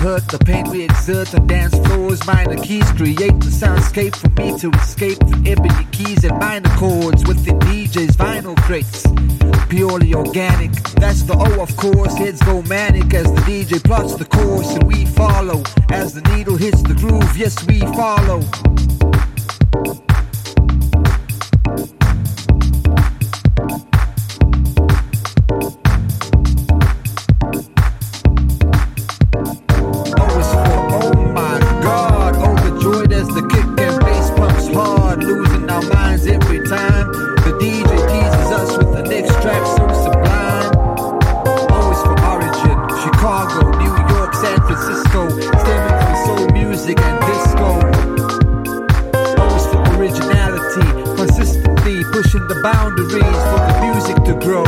hurt, the pain we exert on dance floors. Minor keys create the soundscape for me to escape the ebony keys and minor chords within DJ's vinyl crates. Purely organic, that's the O of course. Heads go manic as the DJ plots the course and we follow. As the needle hits the groove, yes, we follow. Hard, losing our minds every time. The DJ teases us with the next track so sublime. Always from origin, Chicago, New York, San Francisco, stemming from soul music and disco. Always for originality, consistently pushing the boundaries for the music to grow.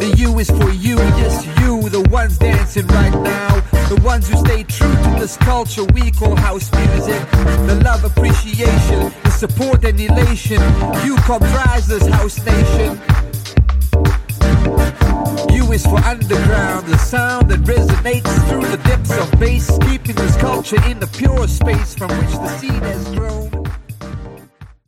The U is for you, yes, you, the ones dancing right now. The ones who stay true to this culture we call house music. The love, appreciation, the support and elation. You comprise this house nation. U is for underground, the sound that resonates through the depths of bass, keeping this culture in the pure space from which the seed has grown.